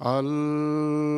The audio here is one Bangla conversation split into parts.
الله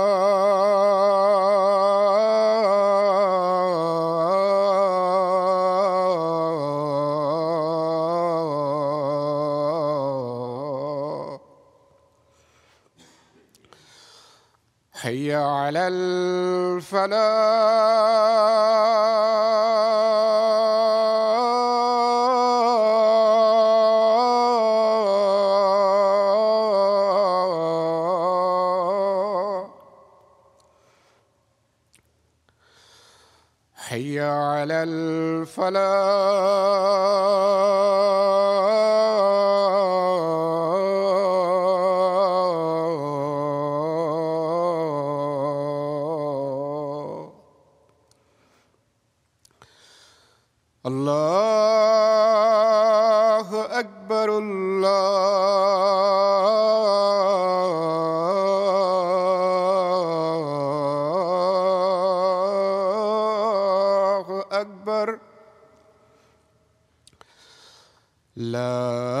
على الفلاح. La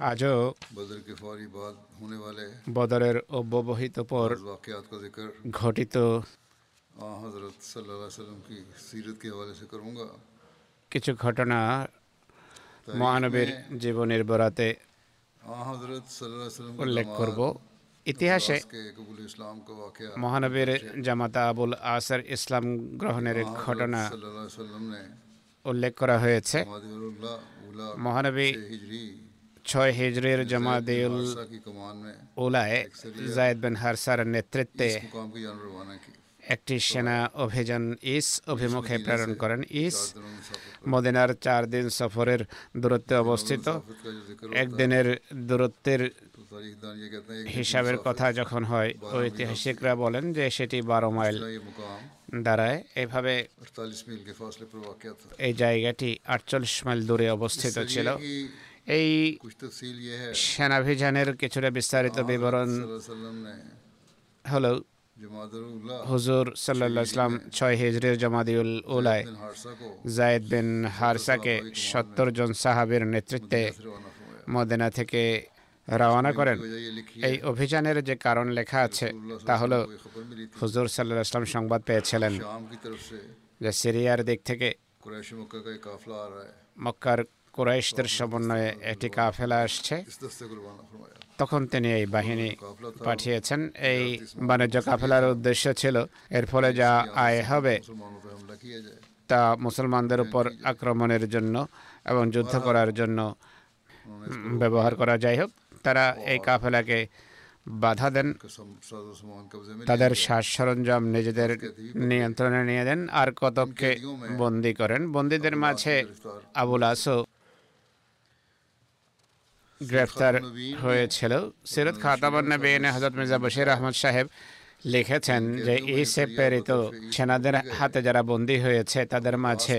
আজও বদরের অব্যবহিত পর ঘটিত কিছু ঘটনা মহানবীর জীবনের বরাতে উল্লেখ করব ইতিহাসে মহানবীর জামাতা আবুল আসার ইসলাম গ্রহণের ঘটনা উল্লেখ করা হয়েছে। মহানবী ছয় হিজরির জামাদেউল উলায় জায়দ বিন হারসার নেতৃত্বে একটি সেনা অভিযান ইস অভিমুখে প্রেরণ করেন। ইস মদিনার চার দিন সফরের দূরত্বে অবস্থিত। একদিনের দূরত্বের হিসাবের কথা যখন হয়, ঐতিহাসিকরা বলেন যে সেটি বারো মাইল দাঁড়ায় এভাবে এই জায়গাটি আটচল্লিশ মাইল দূরে অবস্থিত ছিল। এই সেনাভিযানের কিছুটা বিস্তারিত বিবরণ হলো হুজুর সাল্লা ইসলাম ছয় হিজরির জমাদিউল উলায় জায়েদ বিন হারসাকে সত্তর জন সাহাবের নেতৃত্বে মদিনা থেকে রওনা করেন। এই অভিযানের যে কারণ লেখা আছে তা হলো হুজুর সাল্লাহ ইসলাম সংবাদ পেয়েছিলেন। যে সিরিয়ার দিক থেকে মক্কার কুরাইশদের সমন্বয়ে একটি কাফেলা আসছে। তখন তিনি এই বাহিনী পাঠিয়েছেন। এই বাণিজ্য কাফেলার উদ্দেশ্য ছিল এর ফলে যা আয় হবে তা মুসলমানদের উপর আক্রমণের জন্য এবং যুদ্ধ করার জন্য ব্যবহার করা যাই হোক। তারা এই কাফেলাকে বাধা দেন। তাদের শ্বাস সরঞ্জাম নিজেদের নিয়ন্ত্রণে নিয়ে দেন আর কতককে বন্দি করেন। বন্দীদের মাঝে আবুল আসো গ্রেফতার হয়েছিল। সিরত খাতাবান্নবীন হজরত মির্জা বশির আহমদ সাহেব লিখেছেন যে ইসে প্রেরিত সেনাদের হাতে যারা বন্দী হয়েছে তাদের মাঝে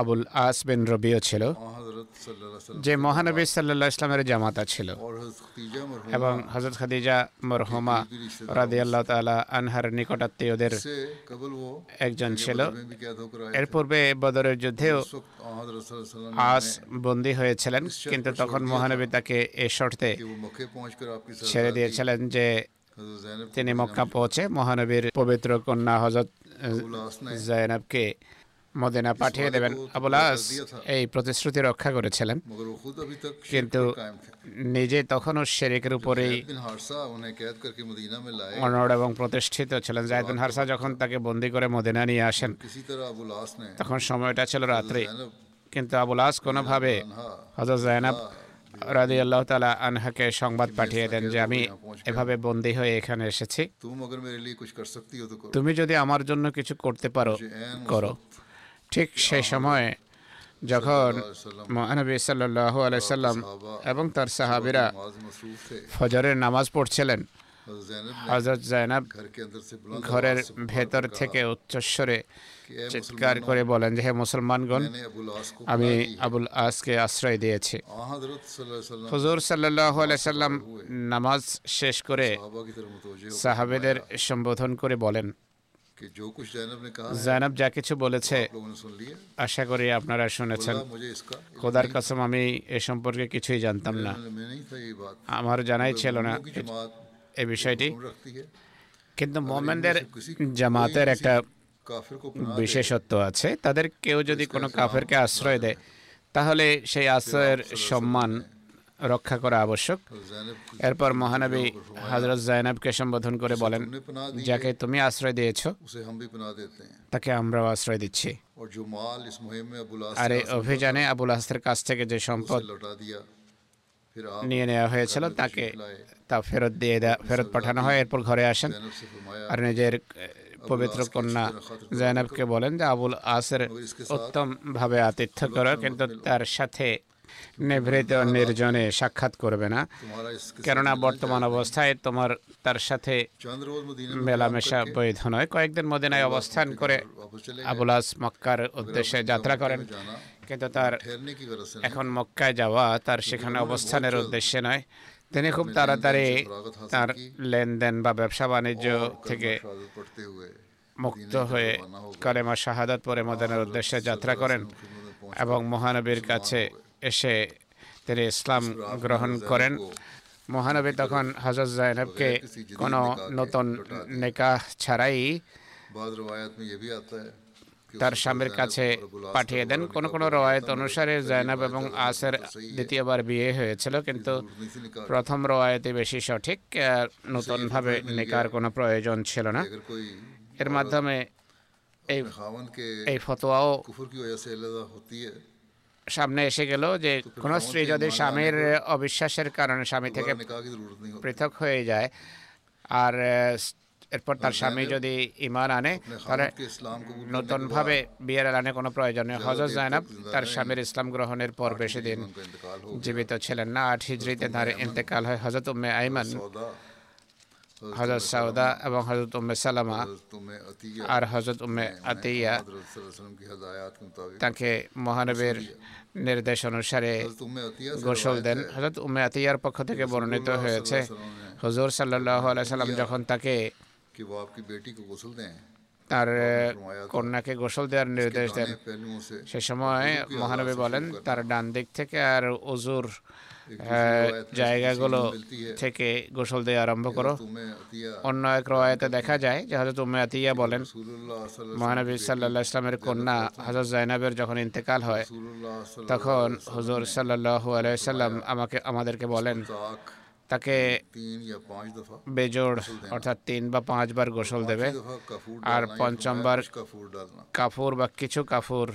আবুল আস বিন রবিও ছিল। যে মহানবী সাল্লা ইসলামের জামাতা ছিল। এবং হজরত খাদিজা মরহমা রাদিয়াল্লাহ তালা আনহার নিকটাত্মীয়দের একজন ছিল। এর পূর্বে বদরের যুদ্ধেও আস বন্দী হয়েছিলেন। কিন্তু তখন মহানবী তাকে এ শর্তে ছেড়ে দিয়েছিলেন যে তিনি মক্কা পৌঁছে মহানবীর পবিত্র কন্যা হজরত জায়নাবকে মদেনা পাঠিয়ে দেবেন। আবুলাস এই প্রতিশ্রুতি রক্ষা করেছিলেন। কিন্তু নিজে তখনও শেরেকের উপরেই অনড় এবং প্রতিষ্ঠিত ছিলেন। জায়দুন হারসা যখন তাকে বন্দি করে মদিনা নিয়ে আসেন তখন সময়টা ছিল রাত্রে। কিন্তু আবুলাস কোনোভাবে হজর জায়নাব রাজি আল্লাহ তালা আনহাকে সংবাদ পাঠিয়ে দেন যে আমি এভাবে বন্দী হয়ে এখানে এসেছি। তুমি যদি আমার জন্য কিছু করতে পারো করো। ঠিক সেই সময় যখন মহানবী সাল্লাহ আলাইসাল্লাম এবং তার সাহাবিরা ফজরের নামাজ পড়ছিলেন হজরত জায়নাব ঘরের ভেতর থেকে উচ্চস্বরে চিৎকার করে বলেন যে, হে মুসলমানগণ, আমি আবুল আসকে আশ্রয় দিয়েছি। হুজুর সাল্লাহ সাল্লাম নামাজ শেষ করে সাহাবেদের সম্বোধন করে বলেন জাইনাব যা কিছু বলেছে আশা করি আপনারা শুনেছেন খোদার কসম আমি এ সম্পর্কে কিছুই জানতাম না। আমার জানাই ছিল না। এ বিষয়টি। কিন্তু মোমেনদের জামাতের একটা বিশেষত্ব আছে। তাদের কেউ যদি কোনো কাফেরকে আশ্রয় দেয় তাহলে সেই আশ্রয়ের সম্মান রক্ষা করা আবশ্যক। এরপর মহানবী হজরত জায়নাবকে সম্বোধন করে বলেন, যাকে তুমি আশ্রয় দিয়েছ, তাকে আমরাও আশ্রয় দিচ্ছি। আর এই অভিযানে আবুল আস্তের কাছ থেকে যে সম্পদ নিয়ে নেওয়া হয়েছিল, তাকে তা ফেরত দিয়ে ফেরত পাঠানো হয়। এরপর ঘরে আসেন আর নিজের পবিত্র কন্যা জয়নাবকে বলেন যে, আবুল আসের উত্তমভাবে আতিথ্য করো, কিন্তু তার সাথে নিভৃত নির্জনে সাক্ষাৎ করবে না। কেননা বর্তমান অবস্থায় তোমার, তার সাথে মেলামেশা বৈধ নয়। কয়েকদিন মদিনায় অবস্থান করে আবুলাস মক্কার উদ্দেশ্যে যাত্রা করেন। কিন্তু তার এখন মক্কায় যাওয়া তার সেখানে অবস্থানের উদ্দেশ্যে নয়। তিনি খুব তাড়াতাড়ি তার লেনদেন বা ব্যবসা বাণিজ্য থেকে মুক্ত হয়ে কালেমা শাহাদাত পরে মদানের উদ্দেশ্যে যাত্রা করেন এবং মহানবীর কাছে এসে তিনি ইসলাম গ্রহণ করেন। মহানবী তখন হজরত জাইনবকে কোনো নতুন নিকাহ ছাড়াই তার স্বামীর কাছে পাঠিয়ে দেন। কোন কোন রায়ত অনুসারে জয়নাব এবং আসের দ্বিতীয়বার বিয়ে হয়েছিল কিন্তু প্রথম রায়তে বেশি সঠিক নতুনভাবে নিকার কোনো প্রয়োজন ছিল না। এর মাধ্যমে এই এই ফতোয়াও সামনে এসে গেল যে কোন স্ত্রী যদি স্বামীর অবিশ্বাসের কারণে স্বামী থেকে পৃথক হয়ে যায় আর এরপর তার স্বামী যদি ইমান আনে তাহলে নতুনভাবে বিয়ের আনে কোনো নেই। হজত জায়নাব তার স্বামীর ইসলাম গ্রহণের পর বেশি দিন জীবিত ছিলেন না। আট হিজড়িতে তার ইন্তেকাল হয় হজরত উম্মে আইমান। হজরত সাউদা এবং হজরত উম্মে সালামা আর হজরত উম্মে আতিয়া তাকে মহানবের নির্দেশ অনুসারে গোসল দেন। হজরত উম্মে আতিয়ার পক্ষ থেকে বর্ণিত হয়েছে হজর সাল্লাহ আলাই সাল্লাম যখন তাকে তার কন্যাকে গোসল দেওয়ার নির্দেশ দেন। সে সময় মহানবী বলেন তার ডান দিক থেকে আর অজুর জায়গাগুলো থেকে গোসল দেওয়া আরম্ভ করো। অন্য এক রয়াতে দেখা যায় যে হজরত উম্মে আতিয়া বলেন মহানবী সাল্লাহ ইসলামের কন্যা হজরত জাইনাবের যখন ইন্তেকাল হয় তখন হজর সাল্লাহ আলাইসাল্লাম আমাকে আমাদেরকে বলেন তাকে বেজোর অর্থাৎ তিন বা পাঁচবার গোসল দেবে। আর পঞ্চমবার কাফুর বা কিছু কাফুর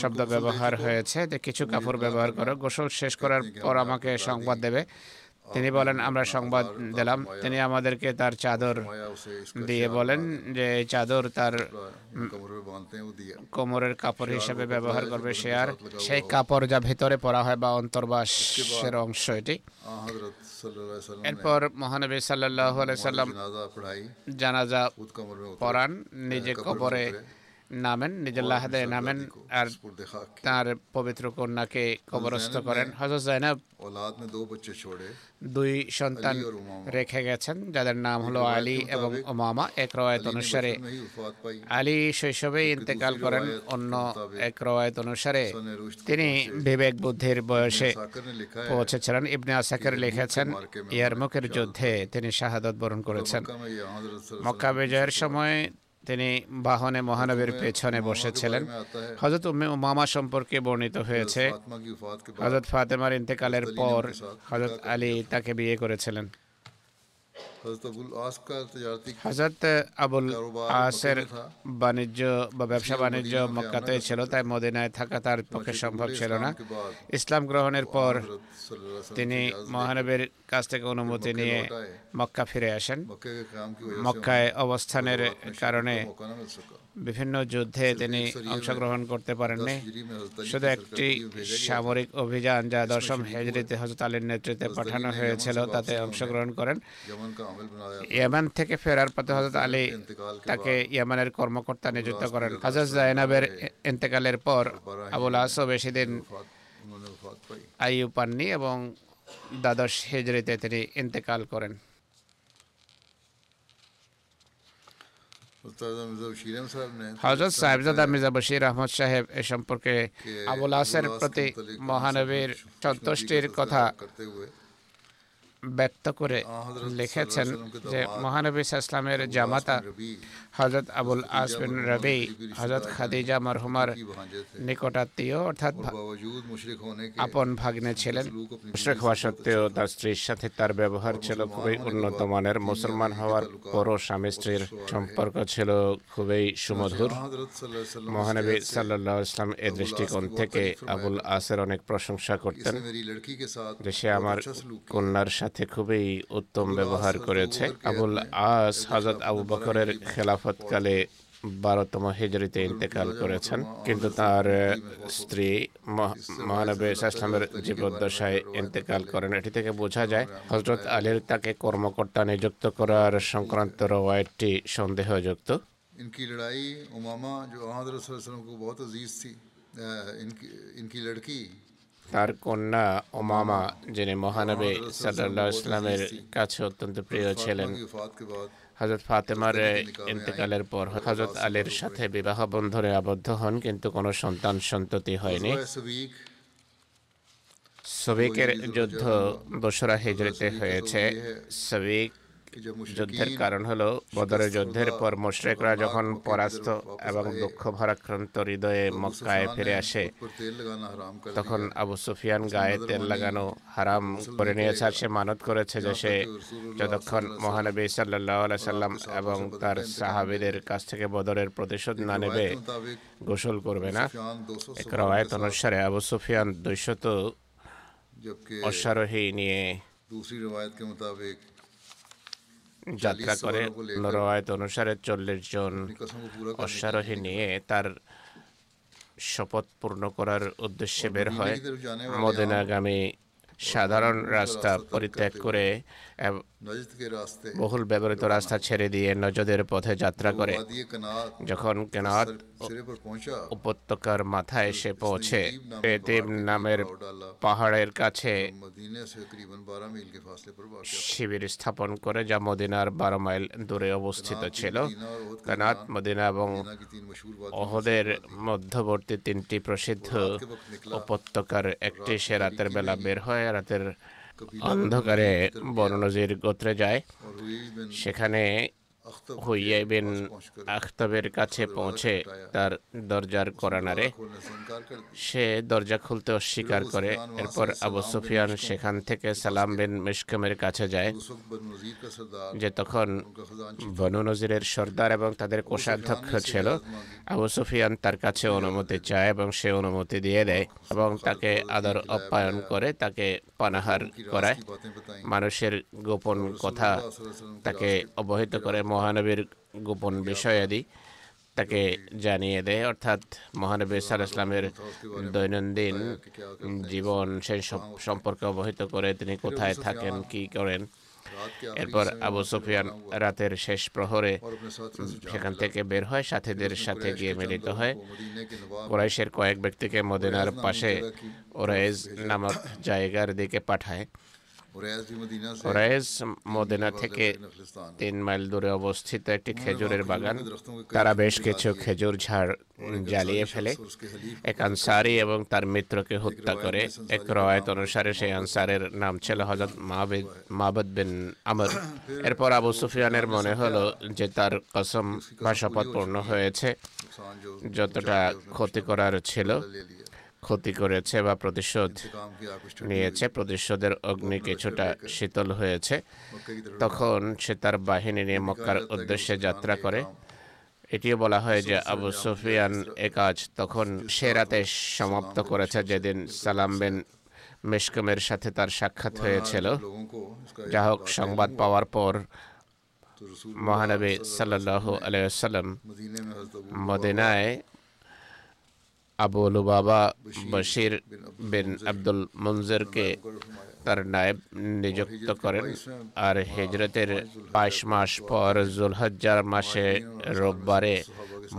শব্দ ব্যবহার হয়েছে যে কিছু কাফুর ব্যবহার করো। গোসল শেষ করার পর আমাকে সংবাদ দেবে। তিনি বলেন, আমরা সংবাদ দিলাম। তিনি আমাদেরকে তার চাদর দিয়ে বলেন যে চাদর তার কোমরের কাপড় হিসেবে ব্যবহার করবে সে আর সেই কাপড় যা ভেতরে পরা হয় বা অন্তর্বাসের অংশ এটি। এরপর মহানবী সাল্লাহ সাল্লাম জানাজা পরান নিজে কবরে নামেন নিজল্লাহ নামেন আর তার পবিত্র কন্যাকে কবরস্থ করেন। হজরত জাইনাব দুই সন্তান রেখে গেছেন যাদের নাম হলো আলী এবং ওমামা এক রওয়ায়ত অনুসারে আলী শৈশবেই ইন্তেকাল করেন। অন্য এক রওয়ায়ত অনুসারে তিনি বিবেক বুদ্ধির বয়সে পৌঁছেছিলেন। ইবনে আসাকের লিখেছেন ইয়ারমুকের যুদ্ধে তিনি শাহাদত বরণ করেছেন। মক্কা বিজয়ের সময় তিনি বাহনে মহানবীর পেছনে বসেছিলেন। হজরত উম্মে মামা সম্পর্কে বর্ণিত হয়েছে। হজরত ফাতেমার ইন্তেকালের পর হজরত আলী তাকে বিয়ে করেছিলেন। হজরত আবুল আসের বাণিজ্য বা ব্যবসা বাণিজ্য মক্কাতে ছিল তাই মদিনায় থাকা তার পক্ষে সম্ভব ছিল না। ইসলাম গ্রহণের পর তিনি মহানবীর কাছ থেকে অনুমতি নিয়ে মক্কা ফিরে আসেন। মক্কায় অবস্থানের কারণে বিভিন্ন যুদ্ধে তিনি অংশগ্রহণ করতে পারেননি। শুধু একটি সামরিক অভিযান যা দশম হেজরিতে হজরত আলীর নেতৃত্বে পাঠানো হয়েছিল তাতে অংশগ্রহণ করেন। ইয়ামান থেকে ফেরার পথে হজরত আলী তাকে ইয়ামানের কর্মকর্তা নিযুক্ত করেন। হজরত জায়নাবের ইন্তেকালের পর আবুল আসও বেশি দিন আয়ু পাননি এবং দ্বাদশ হেজরিতে তিনি ইন্তেকাল করেন। হজরত সাহেবজাদা মির্জা বশির আহমদ সাহেব এ সম্পর্কে আবুল আসের প্রতি মহানবীর সন্তুষ্টির কথা ব্যক্ত করে লিখেছেন যে মহানবী ইসলামের জামাতা হজরত আবুল আসবিন রবি হজরত খাদিজা মরহুমার নিকটাত্মীয় অর্থাৎ আপন ভাগ্নে ছিলেন। মুশরেক হওয়া সত্ত্বেও তার স্ত্রীর সাথে তার ব্যবহার ছিল খুবই উন্নত মানের। মুসলমান হওয়ার পরও স্বামী স্ত্রীর সম্পর্ক ছিল খুবই সুমধুর। মহানবী সাল্লাহ ইসলাম এ দৃষ্টিকোণ থেকে আবুল আসের অনেক প্রশংসা করতেন যে সে আমার কন্যার সাথে সাথে খুবই উত্তম ব্যবহার করেছে আবুল আস হজরত আবু বকরের খেলাফতকালে বারোতম হিজরিতে ইন্তেকাল করেছেন কিন্তু তার আহ, স্ত্রী মহ- মহানবী ইসলামের জীবদ্দশায় ইন্তেকাল করেন এটি থেকে বোঝা যায় হজরত আলীর তাকে কর্মকর্তা নিযুক্ত করার সংক্রান্ত রওয়ায়তটি সন্দেহযুক্ত इनकी लड़ाई उमामा जो हजरत सल्लल्लाहु अलैहि वसल्लम को बहुत अजीज थी अ, इनकी इनकी लड़की তার কন্যা ওমামা যিনি মহানবী সাল্লাহ ইসলামের কাছে অত্যন্ত প্রিয় ছিলেন। হযরত ফাতেমার ইন্তেকালের পর হযরত আলীর সাথে বিবাহ বন্ধনে আবদ্ধ হন কিন্তু কোনো সন্তান সন্ততি হয়নি। সবিকের যুদ্ধ দোসরা হিজরিতে হয়েছে। সবিক যুদ্ধের কারণ হলো বদরের যুদ্ধের পর মুশরেকরা যখন পরাস্ত এবং দুঃখ ভারাক্রান্ত হৃদয়ে মক্কায় ফিরে আসে তখন আবু সুফিয়ান গায়ে তেল লাগানো হারাম করে নিয়েছে আর সে মানত করেছে যে সে যতক্ষণ মহানবী সাল্লাহ সাল্লাম এবং তার সাহাবিদের কাছ থেকে বদরের প্রতিশোধ না নেবে গোসল করবে না। এক রবায়ত অনুসারে আবু সুফিয়ান দুইশত অশ্বারোহী নিয়ে যাত্রা করে নরওয়ায়ত অনুসারে চল্লিশ জন অশ্বারোহী নিয়ে তার শপথ পূর্ণ করার উদ্দেশ্যে বের হয়। মদিনাগামী সাধারণ রাস্তা পরিত্যাগ করে বহুল ব্যবহৃত রাস্তা ছেড়ে দিয়ে নজদের পথে যাত্রা করে। যখন কেনার উপত্যকার মাথায় এসে পৌঁছে নামের পাহাড়ের কাছে শিবির স্থাপন করে যা মদিনার বারো মাইল দূরে অবস্থিত ছিল। কেনাথ মদিনা এবং অহদের মধ্যবর্তী তিনটি প্রসিদ্ধ উপত্যকার একটি সে রাতের বেলা বের হয়। রাতের অন্ধকারে বনজির গোত্রে যায়। সেখানে হুইয়া বিন আখতাবের কাছে পৌঁছে তার দরজার করানারে সে দরজা খুলতে অস্বীকার করে এরপর আবু সুফিয়ান সেখান থেকে সালাম বিন মিশকামের কাছে যায়। যে তখন বনু নজিরের সর্দার এবং তাদের কোষাধ্যক্ষ ছিল আবু সুফিয়ান তার কাছে অনুমতি চায় এবং সে অনুমতি দিয়ে দেয় এবং তাকে আদর আপ্যায়ন করে তাকে পানাহার করায়। মানুষের গোপন কথা তাকে অবহিত করে মহানবীর গোপন বিষয়াদি তাকে জানিয়ে দেয়। অর্থাৎ মহানবী সাল ইসলামের দৈনন্দিন জীবন সেই সম্পর্কে অবহিত করে তিনি কোথায় থাকেন, কি করেন। এরপর আবু সুফিয়ান রাতের শেষ প্রহরে সেখান থেকে বের হয়, সাথীদের সাথে গিয়ে মিলিত হয়। কোরাইশের কয়েক ব্যক্তিকে মদিনার পাশে ওরাইজ নামক জায়গার দিকে পাঠায়। ওরাইজ মদেনা থেকে তিন মাইল দূরে অবস্থিত একটি খেজুরের বাগান। তারা বেশ কিছু খেজুর ঝাড় জ্বালিয়ে ফেলে। এক আনসারি এবং তার মিত্রকে হত্যা করে। এক রয়েত অনুসারে সেই আনসারের নাম ছিল হজরত মাহবিদ মাহবুদ বিন আমর। এরপর আবু সুফিয়ানের মনে হলো যে তার কসম বা শপথ পূর্ণ হয়েছে যতটা ক্ষতি করার ছিল। ক্ষতি করেছে বা প্রতিশোধ নিয়েছে, প্রতিশোধের অগ্নি কিছুটা শীতল হয়েছে, তখন সে তার বাহিনী নিয়ে মক্কার উদ্দেশ্যে যাত্রা করে। এটিও বলা হয় যে আবু সুফিয়ান এ কাজ তখন সে রাতে সমাপ্ত করেছে, যেদিন সালাম বিন মেশকমের সাথে তার সাক্ষাৎ হয়েছিল। যা হোক, সংবাদ পাওয়ার পর মহানবী সাল্লাহ আলাইসাল্লাম মদিনায় আবু লুবাবা বশির বিন আব্দুল মঞ্জেরকে তার নায়েব নিযুক্ত করেন। আর হিজরতের বাইশ মাস পর জুলহজ্জার মাসে রোববারে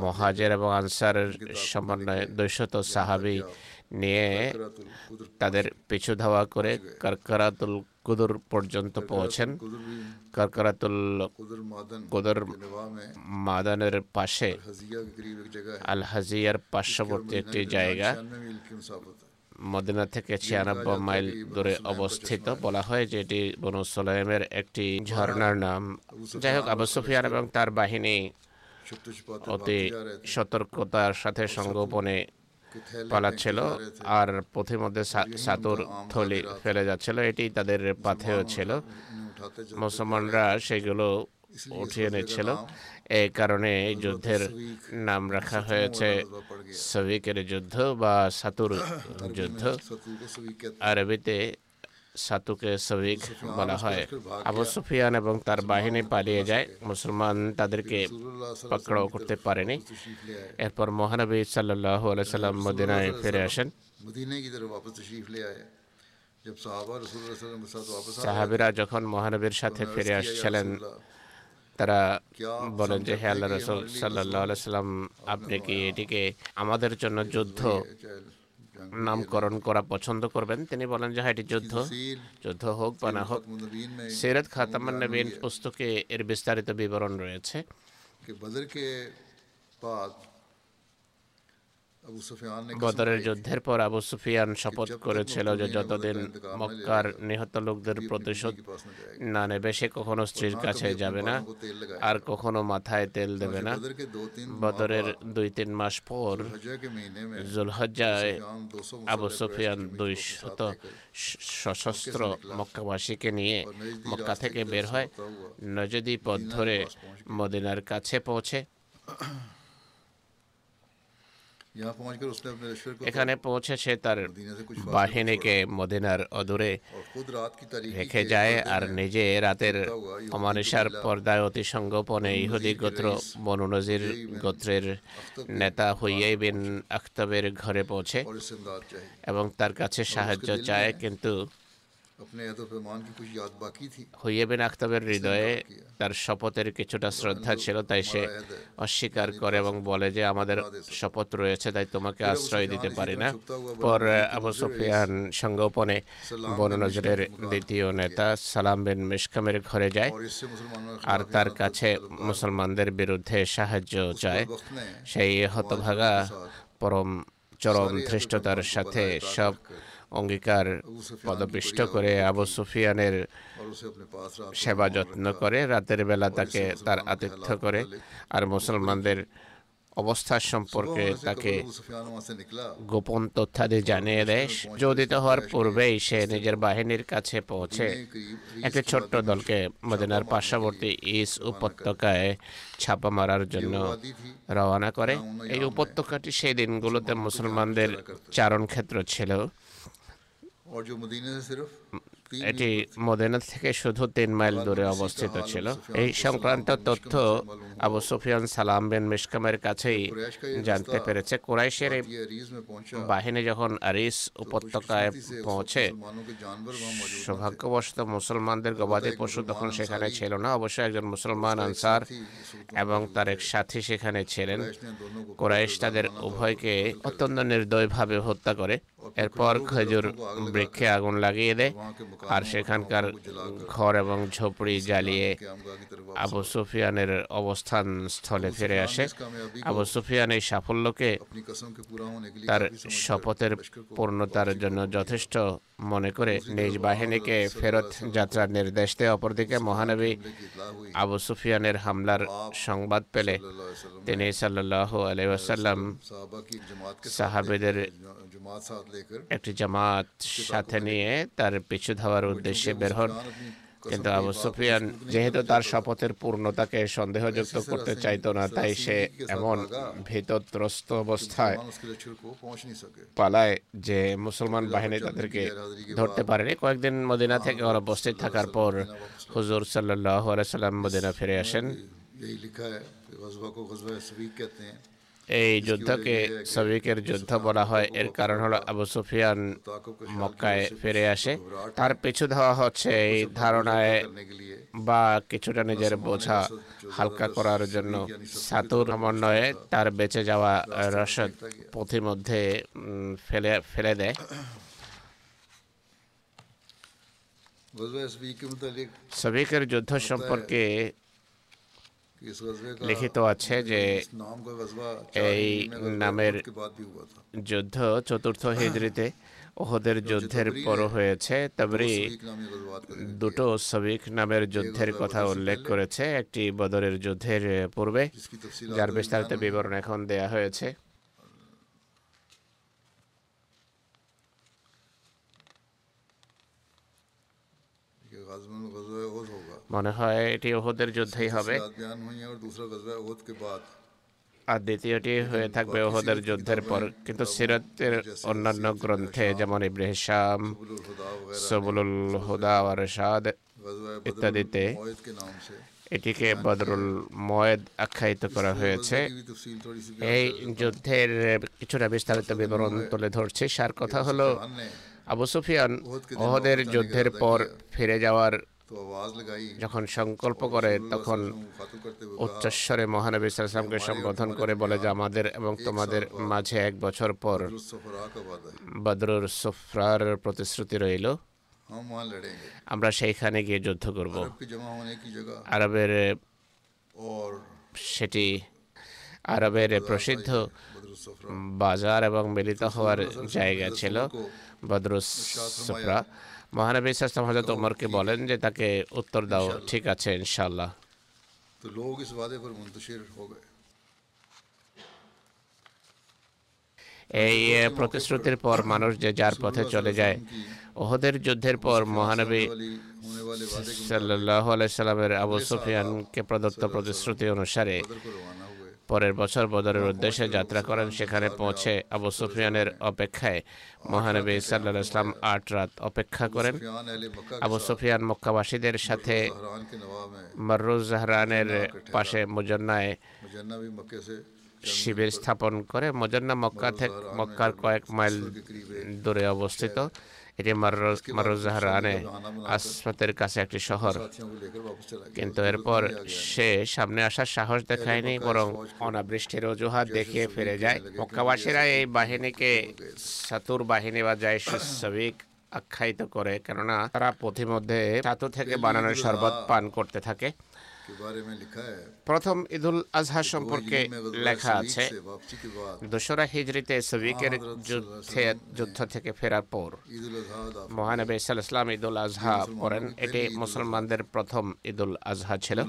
মহাজের এবং আনসারের সমন্বয়ে দুইশত সাহাবি নিয়ে তাদের পিছু ধাওয়া করে কারকারাতুল কুদুর পর্যন্ত পৌঁছেন। কারকারাতুল কুদুর মাদানের পাশে। আল হাজিয়ার পার্শ্ববর্তী একটি জায়গা। মদিনা থেকে ছিয়ানব্বই মাইল দূরে অবস্থিত। বলা হয় যে এটি বনু সোলাইমের একটি ঝর্ণার নাম। যাই হোক আবু সুফিয়ান এবং তার বাহিনী অতি সতর্কতার সাথে সংগোপনে পালাচ্ছিল আর পথের মধ্যে সাতুর থলি ফেলে যাচ্ছিল এটি তাদের পাথেও ছিল। মুসলমানরা সেগুলো উঠিয়ে নিচ্ছিল। এই কারণে এই যুদ্ধের নাম রাখা হয়েছে সবিকের যুদ্ধ বা সাতুর যুদ্ধ। আরবিতে সাতুকে সবিক বলা হয়। আবু সুফিয়ান এবং তার বাহিনী পালিয়ে যায়। মুসলমান তাদেরকে পাকড়াও করতে পারেনি। এরপর মহানবী সাল্লাহ সাল্লাম মদিনায় ফিরে আসেন। সাহাবিরা যখন মহানবীর সাথে ফিরে আসছিলেন তারা বলেন যে হে আল্লাহ রসুল সাল্লাহ সাল্লাম আপনি কি এটিকে আমাদের জন্য যুদ্ধ নামকরণ করা পছন্দ করবেন। তিনি বলেন যে হ্যাঁ, এটি যুদ্ধ। যুদ্ধ হোক বা না হোক সিরাত খাতামান নবীন পুস্তকে এর বিস্তারিত বিবরণ রয়েছে। বদরের যুদ্ধের পর আবু সুফিয়ান শপথ করেছিল যে যতদিন মক্কার নিহত লোকদের প্রতিশোধ না নেবে সে কখনো স্ত্রীর কাছে যাবে না আর কখনো মাথায় তেল দেবে না। বদরের দুই তিন মাস পর জুলহজ্জায় আবু সুফিয়ান দুই শত সশস্ত্র মক্কাবাসীকে নিয়ে মক্কা থেকে বের হয়। নজদি পথ ধরে মদিনার কাছে পৌঁছে। এখানে পৌঁছে সে তার বাহিনীকে মদিনার অদূরে রেখে যায় আর নিজে রাতের অমানিসার পর্দায় অতি সংগোপনে ইহুদি গোত্র বনু গোত্রের নেতা হইয়াই বিন আখতাবের ঘরে পৌঁছে এবং তার কাছে সাহায্য চায়। কিন্তু হুইয়েবেন আখতাবের হৃদয়ে তার শপথের কিছুটা শ্রদ্ধা ছিল তাই সে অস্বীকার করে এবং বলে যে আমাদের শপথ রয়েছে তাই তোমাকে আশ্রয় দিতে পারি না। পর আবু সুফিয়ান সঙ্গোপনে বননজরের দ্বিতীয় নেতা সালাম বিন মিসকামের ঘরে যায় আর তার কাছে মুসলমানদের বিরুদ্ধে সাহায্য চায়। সেই হতভাগা পরম চরম ধৃষ্টতার সাথে সব অঙ্গীকার পদপিষ্ট করে আবু সুফিয়ানের সেবা যত্ন করে রাতের বেলা তাকে তার আতিথ্য করে। আর মুসলমানদের অবস্থা সম্পর্কে তাকে গোপন তথ্যাদি জানিয়ে দেয়। জোদিত হওয়ার পূর্বেই সে নিজের বাহিনীর কাছে পৌঁছে একটি ছোট্ট দলকে মদিনার পার্শ্ববর্তী ইস উপত্যকায় ছাপা মারার জন্য রওনা করে। এই উপত্যকাটি সেই দিনগুলোতে মুসলমানদের চারণ ক্ষেত্র ছিল। এটি মদিনা থেকে শুধু তিন মাইল দূরে অবস্থিত ছিল। এই সংক্রান্ত তথ্য আবু সুফিয়ান সালাম বিন মিশকামের কাছেই জানতে পেরেছে। কুরাইশের বাহিনী যখন আরিস উপত্যকায় পৌঁছে সৌভাগ্যবশত মুসলমানদের গবাদি পশু তখন সেখানে ছিল না। অবশ্য একজন মুসলমান আনসার এবং তার এক সাথী সেখানে ছিলেন। কুরাইশ তাদের উভয়কে অত্যন্ত নির্দয়ভাবে হত্যা করে। এরপর খেজুর বৃক্ষে আগুন লাগিয়ে দেয় আর সেখানকার ঘর এবং ঝোপড়ি জ্বালিয়ে আবু সুফিয়ানের অবস্থান স্থলে ফিরে আসে। আবু সুফিয়ান এই সাফল্যকে তার শপথের পূর্ণতার জন্য যথেষ্ট মনে করে নিজ বাহিনীকে ফেরত যাত্রার নির্দেশ দেয়। অপরদিকে মহানবী আবু সুফিয়ানের হামলার সংবাদ পেলে তিনি সাল্লাহ আলাইসাল্লাম সাহাবেদের একটি জামাত সাথে নিয়ে তার পিছু ধাওয়ার উদ্দেশ্যে বের হন। কিন্তু আবু সুফিয়ান যেহেতু তার শপথের পূর্ণতাকে সন্দেহযুক্ত করতে চাইতো না তাই সে এমন ভীতত্রস্ত অবস্থায় পালায় যে মুসলমান বাহিনী তাদেরকে ধরতে পারেনি। কয়েকদিন মদিনা থেকে অনুপস্থিত থাকার পর হুজুর সাল্লাহ আলাইসাল্লাম মদিনা ফিরে আসেন। এই যুদ্ধকে সবিকের যুদ্ধ বলা হয় এর কারণ হলো আবু সুফিয়ান মক্কায় ফিরে আসে তার পিছু ধাওয়া হচ্ছে এই ধারণায় বা কিছুটা নিজের বোঝা হালকা করার জন্য সাতুর সমন্বয়ে তার বেঁচে যাওয়া রসদ পথিমধ্যে ফেলে ফেলে দেয় সবিকের যুদ্ধ সম্পর্কে লিখিত আছে যে এই নামের যুদ্ধ চতুর্থ হিজড়িতে ওহদের যুদ্ধের পর হয়েছে তাবরি দুটো সবিক নামের যুদ্ধের কথা উল্লেখ করেছে একটি বদরের যুদ্ধের পূর্বে যার বিস্তারিত বিবরণ এখন দেয়া হয়েছে মনে হয় এটি ওহদের যুদ্ধই হবে। আর দ্বিতীয়টি হয়ে থাকবে ওহদের যুদ্ধের পর। কিন্তু সিরাতের অন্যান্য গ্রন্থে যেমন ইব্রাহিম সবুলুল হুদা আর সাদ ইত্যাদিতে এটিকে বদরুল ময়দ আখ্যায়িত করা হয়েছে। এই যুদ্ধের কিছুটা বিস্তারিত বিবরণ তুলে ধরছে। সার কথা হলো আবু সুফিয়ান ওহদের যুদ্ধের পর ফিরে যাওয়ার যখন সংকল্প করে তখন উচ্চস্বরে মহানবী সাল্লামকে সম্বোধন করে বলে যে আমাদের এবং তোমাদের মাঝে এক বছর পর বদরুর সফরার প্রতিশ্রুতি রইল। আমরা সেইখানে গিয়ে যুদ্ধ করব। আরবের সেটি আরবের প্রসিদ্ধ বাজার এবং মিলিত হওয়ার জায়গা ছিল বদরুস সফরা। মহানবী সাল্লাম হযরত ওমরকে বলেন যে তাকে উত্তর দাও ঠিক আছে ইনশাআল্লাহ। তো লোক ইস ওয়াদে পর মুন্তশির হো গয়ে এই প্রতিশ্রুতির পর মানুষ যে যার পথে চলে যায় ওহদের যুদ্ধের পর মহানবী সাল্লাল্লাহু আলাইহি সাল্লামের আবু সুফিয়ানকে প্রদত্ত প্রতিশ্রুতি অনুসারে পরের বছর বদরের উদ্দেশ্যে যাত্রা করেন, সেখানে পৌঁছে আবু সুফিয়ানের অপেক্ষায় মহানবী সাল্লাহ ইসলাম আট রাত অপেক্ষা করেন। আবু সুফিয়ান মক্কাবাসীদের সাথে মররুজ জাহরানের পাশে মুজন্নায় শিবির স্থাপন করে, মজন্না মক্কা থেকে মক্কার কয়েক মাইল দূরে অবস্থিত। এটি মারুজ জাহরানে আসমাতের কাছে একটি শহর। কিন্তু এরপর সে সামনে আসার সাহস দেখায়নি বরং অনাবৃষ্টির অজুহাত দেখিয়ে ফিরে যায়। মক্কাবাসীরা এই বাহিনীকে সাতুর বাহিনী বা যায় সাবিক আখ্যায়িত করে কেননা তারা পথিমধ্যে ধাতু থেকে বানানোর শরবত পান করতে থাকে। প্রথম ঈদুল আজহা সম্পর্কে লেখা আছে দোসরা হিজরিতে সবিকের যুদ্ধে যুদ্ধ থেকে ফেরার পর মহানবী ইসলাম ঈদুল আজহা করেন এটি মুসলমানদের প্রথম ঈদুল আজহা ছিল।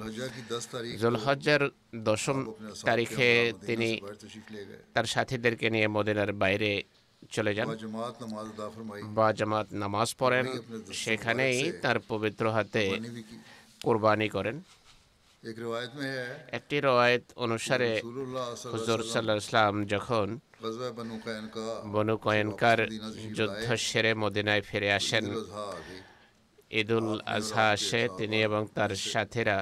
জুলহজ্জার দশম তারিখে তিনি তার সাথীদেরকে নিয়ে মদিনার বাইরে চলে যান বা জামাত নামাজ পড়েন সেখানেই তার পবিত্র হাতে কোরবানি করেন একটি রায়ত অনুসারে হুজুর সাল্লাহ ইসলাম যখন বনু কয়েনকার যুদ্ধ সেরে মদিনায় ফিরে আসেন। ঈদুল আজহা আসে তিনি এবং তার সাথীরা।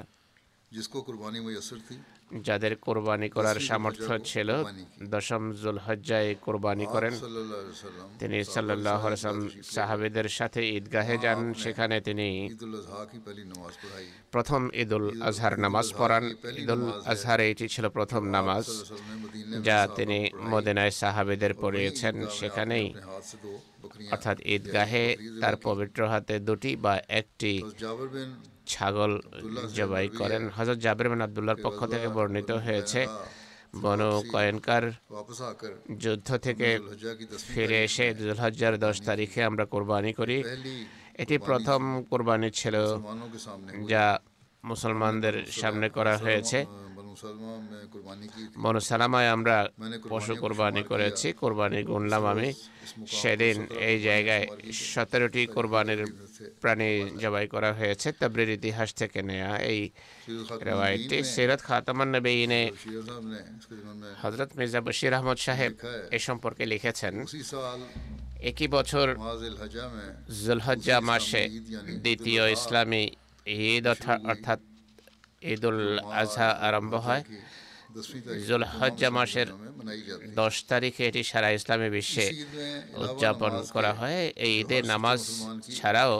যাদের কোরবানি করার সামর্থ্য ছিল দশম জুলহজ্জায় কোরবানি করেন। তিনি সাল্লাহ সাহাবেদের সাথে ঈদগাহে যান সেখানে তিনি প্রথম ঈদুল আজহার নামাজ পড়ান। ঈদুল আজহারে এটি ছিল প্রথম নামাজ যা তিনি মদিনায় সাহাবেদের পড়িয়েছেন সেখানেই। অর্থাৎ ঈদগাহে তার পবিত্র হাতে দুটি বা একটি ছাগল জবাই করেন। হজরত জাবের বিন আব্দুল্লাহর পক্ষ থেকে বর্ণিত হয়েছে বনু কয়েনকার যুদ্ধ থেকে ফিরে এসে দুল হাজার দশ তারিখে আমরা কোরবানি করি। এটি প্রথম কোরবানি ছিল যা মুসলমানদের সামনে করা হয়েছে। মনসালামায় আমরা পশু কোরবানি করেছি কোরবানি গুনলাম আমি। সেদিন এই জায়গায় সতেরোটি কোরবানির প্রাণী জবাই করা হয়েছে তাবরের ইতিহাস থেকে নেয়া এই রেওয়ায়তটি। সৈরত খাতামান নবীনে হজরত মির্জা বশির আহমদ সাহেব এ সম্পর্কে লিখেছেন একই বছর জুলহজ্জা মাসে দ্বিতীয় ইসলামী ঈদ অর্থাৎ ঈদ উল আজহা আরম্ভ হয়। জুলহজ্জা মাসের দশ তারিখে এটি সারা ইসলামী বিশ্বে উদযাপন করা হয়। এই ঈদে নামাজ ছাড়াও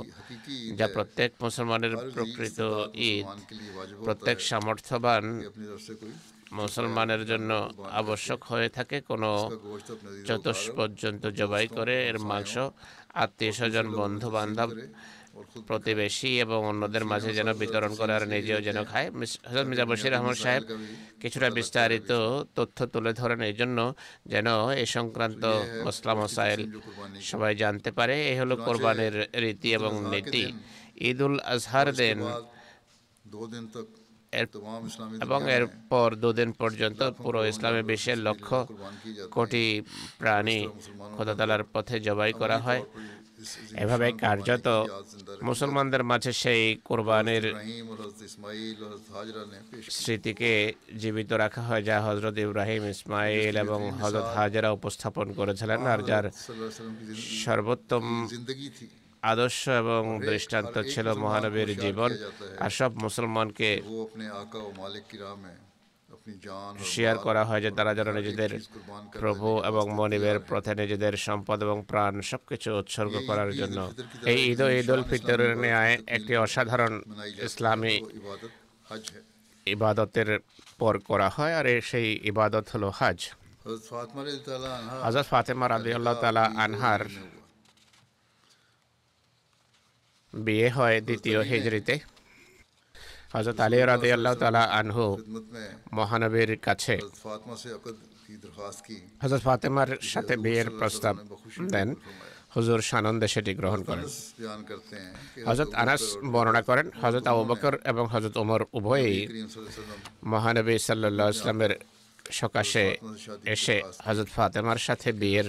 যা প্রত্যেক মুসলমানের প্রকৃত ঈদ, প্রত্যেক সামর্থ্যবান মুসলমানের জন্য আবশ্যক হয়ে থাকে। কোনো চতুষ পর্যন্ত জবাই করে এর মাংস, আত্মীয় স্বজন বন্ধু বান্ধব প্রতিবেশী এবং অন্যদের মাঝে যেন বিতরণ করে আর নিজেও যেন খায়। হজরত মির্জা বশির আহমদ সাহেব কিছুটা বিস্তারিত তথ্য তুলে ধরেন এই জন্য যেন এ সংক্রান্ত মসলা মসাইল সবাই জানতে পারে। এই হলো কোরবানের রীতি এবং নীতি। ঈদ উল আজহার দিন এবং এরপর দুদিন পর্যন্ত পুরো ইসলামী বিশ্বের লক্ষ কোটি প্রাণী খোদাতালার পথে জবাই করা হয়। এভাবে কার্যত মুসলমানদের মাঝে সেই কোরবানের স্মৃতিকে জীবিত রাখা হয়, যা হজরত ইব্রাহিম ইসমাইল এবং হজরত হাজরা উপস্থাপন করেছিলেন আর যার সর্বোত্তম আদর্শ এবং দৃষ্টান্ত ছিল মহানবীর জীবন। আর সব মুসলমানকে শেয়ার করা হয় যে তারা যেন নিজেদের প্রভু এবং মনিবের পথে নিজেদের সম্পদ এবং প্রাণ সবকিছু উৎসর্গ করার জন্য। এই ঈদ ঈদ উল ফিতরের ন্যায় একটি অসাধারণ ইসলামী ইবাদতের পর করা হয় আর সেই ইবাদত হলো হাজ। হজরত ফাতেমা রাজি আল্লাহ তালা আনহার বিয়ে হয় দ্বিতীয় হিজড়িতে। হযরত আলী রাদিয়াল্লাহু তাআলা তালা আনহু মহানবীর কাছে হযরত ফাতেমার সাথে বিয়ের প্রস্তাব দেন। হুজুর সানন্দে সেটি গ্রহণ করেন। হযরত আনাস বর্ণনা করেন, হযরত আবু বকর এবং হযরত ওমর উভয়ই মহানবী সাল্লাহ ইসলামের সকাশে এসে হযরত ফাতেমার সাথে বিয়ের